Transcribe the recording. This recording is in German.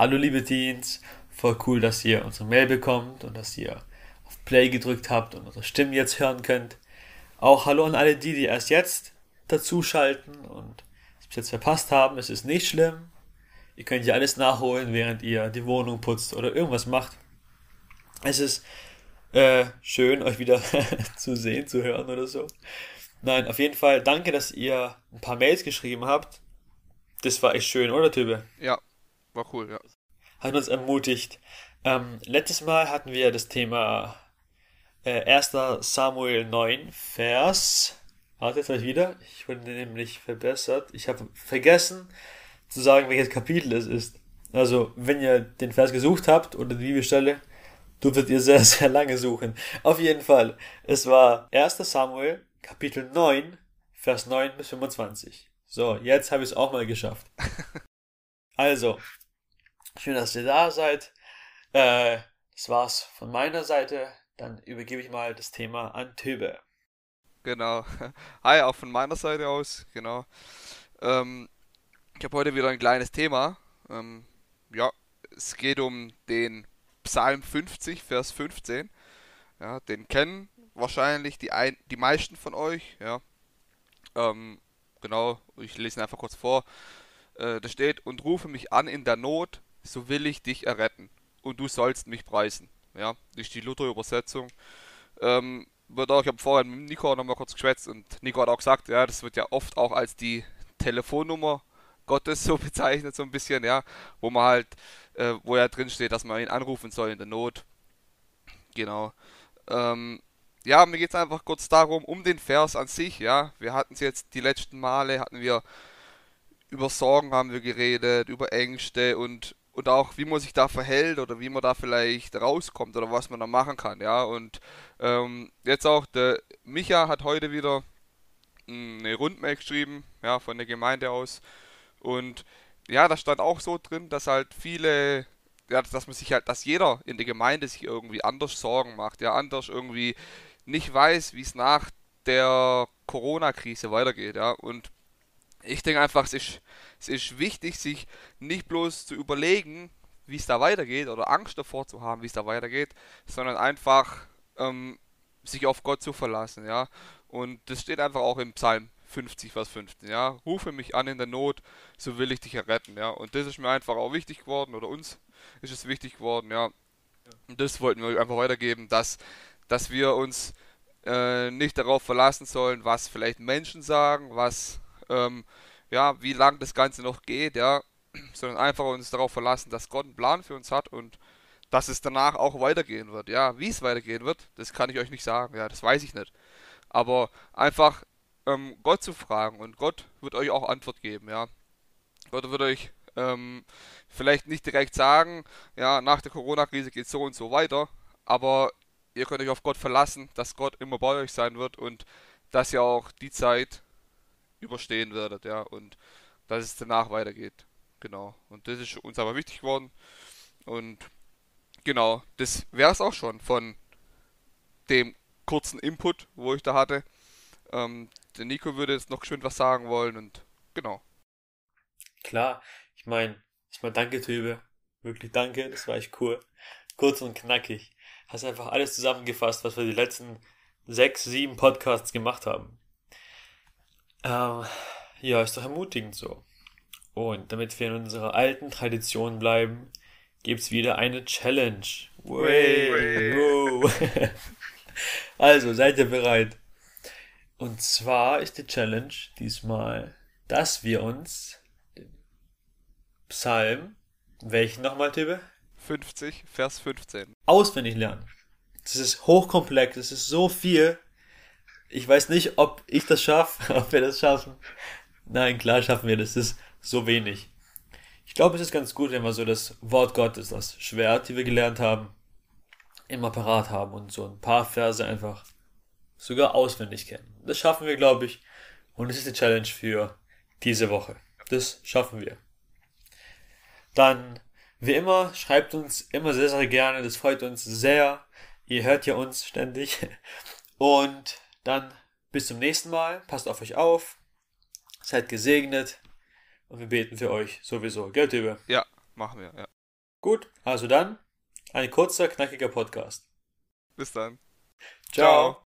Hallo liebe Teens, voll cool, dass ihr unsere Mail bekommt und dass ihr auf Play gedrückt habt und unsere Stimmen jetzt hören könnt. Auch hallo an alle die, die erst jetzt dazuschalten und es bis jetzt verpasst haben. Es ist nicht schlimm. Ihr könnt ja alles nachholen, während ihr die Wohnung putzt oder irgendwas macht. Es ist äh, schön, euch wieder zu sehen, zu hören oder so. Nein, auf jeden Fall danke, dass ihr ein paar Mails geschrieben habt. Das war echt schön, oder Tübe? Ja, war cool, ja. Hat uns ermutigt. Ähm, letztes Mal hatten wir das Thema äh, 1. Samuel 9, Vers. Warte, jetzt wieder. Ich wurde nämlich verbessert. Ich habe vergessen zu sagen, welches Kapitel es ist. Also, wenn ihr den Vers gesucht habt oder die Bibelstelle, dürftet ihr sehr, sehr lange suchen. Auf jeden Fall. Es war 1. Samuel Kapitel 9, Vers 9 bis 25. So, jetzt habe ich es auch mal geschafft. Also, schön, dass ihr da seid. Äh, das war's von meiner Seite. Dann übergebe ich mal das Thema an Töbe. Genau. Hi, auch von meiner Seite aus. Genau. Ähm, ich habe heute wieder ein kleines Thema. Ähm, ja, es geht um den Psalm 50, Vers 15. Ja, den kennen wahrscheinlich die, ein, die meisten von euch. Ja. Ähm, genau, ich lese ihn einfach kurz vor. Äh, da steht, und rufe mich an in der Not, so will ich dich erretten. Und du sollst mich preisen. Ja, das ist die Luther-Übersetzung. Ähm, wird auch, ich habe vorhin mit Nico nochmal kurz geschwätzt und Nico hat auch gesagt, ja, das wird ja oft auch als die Telefonnummer Gottes so bezeichnet, so ein bisschen, ja, wo man halt, äh, wo ja drin steht, dass man ihn anrufen soll in der Not. Genau. Ähm, ja, mir geht es einfach kurz darum, um den Vers an sich, ja. Wir hatten es jetzt die letzten Male, hatten wir über Sorgen haben wir geredet, über Ängste und, und auch wie man sich da verhält oder wie man da vielleicht rauskommt oder was man da machen kann, ja. Und ähm, jetzt auch, der Micha hat heute wieder eine Rundmail geschrieben, ja, von der Gemeinde aus. Und ja, da stand auch so drin, dass halt viele, ja, dass man sich halt, dass jeder in der Gemeinde sich irgendwie anders Sorgen macht, ja, anders irgendwie nicht weiß, wie es nach der Corona-Krise weitergeht, ja. Und ich denke einfach, es ist, es ist wichtig, sich nicht bloß zu überlegen, wie es da weitergeht oder Angst davor zu haben, wie es da weitergeht, sondern einfach ähm, sich auf Gott zu verlassen, ja. Und das steht einfach auch im Psalm 50, Vers 15, ja. Rufe mich an in der Not, so will ich dich erretten, ja. Und das ist mir einfach auch wichtig geworden, oder uns ist es wichtig geworden, ja. Und das wollten wir einfach weitergeben, dass, dass wir uns äh, nicht darauf verlassen sollen, was vielleicht Menschen sagen, was ähm, ja, wie lang das Ganze noch geht, ja, sondern einfach uns darauf verlassen, dass Gott einen Plan für uns hat und dass es danach auch weitergehen wird. Ja, wie es weitergehen wird, das kann ich euch nicht sagen, ja, das weiß ich nicht. Aber einfach ähm, Gott zu fragen und Gott wird euch auch Antwort geben, ja. Gott wird euch ähm, vielleicht nicht direkt sagen, ja, nach der Corona-Krise geht so und so weiter, aber ihr könnt euch auf Gott verlassen, dass Gott immer bei euch sein wird und dass ihr auch die Zeit überstehen werdet, ja, und dass es danach weitergeht. Genau. Und das ist uns aber wichtig geworden. Und genau, das wäre es auch schon von dem kurzen Input, wo ich da hatte. Ähm, der Nico würde jetzt noch schön was sagen wollen und genau. Klar, ich meine, ich meine, danke, Töbe. Wirklich danke, das war echt cool. Kurz und knackig. Hast einfach alles zusammengefasst, was wir die letzten sechs, sieben Podcasts gemacht haben. Ähm, ja, ist doch ermutigend so. Und damit wir in unserer alten Tradition bleiben, gibt's wieder eine Challenge. Wow. also, seid ihr bereit? Und zwar ist die Challenge diesmal, dass wir uns den Psalm, welchen nochmal, Tippe? 50, Vers 15. Auswendig lernen. Das ist hochkomplex, das ist so viel. Ich weiß nicht, ob ich das schaffe, ob wir das schaffen. Nein, klar schaffen wir das. Das ist so wenig. Ich glaube, es ist ganz gut, wenn wir so das Wort Gottes, das Schwert, die wir gelernt haben, immer parat haben und so ein paar Verse einfach sogar auswendig kennen. Das schaffen wir, glaube ich. Und das ist die Challenge für diese Woche. Das schaffen wir. Dann, wie immer, schreibt uns immer sehr, sehr gerne. Das freut uns sehr. Ihr hört ja uns ständig. Und dann bis zum nächsten Mal. Passt auf euch auf. Seid gesegnet. Und wir beten für euch sowieso. Gell, Tübe? Ja, machen wir, ja. Gut, also dann ein kurzer, knackiger Podcast. Bis dann. Ciao.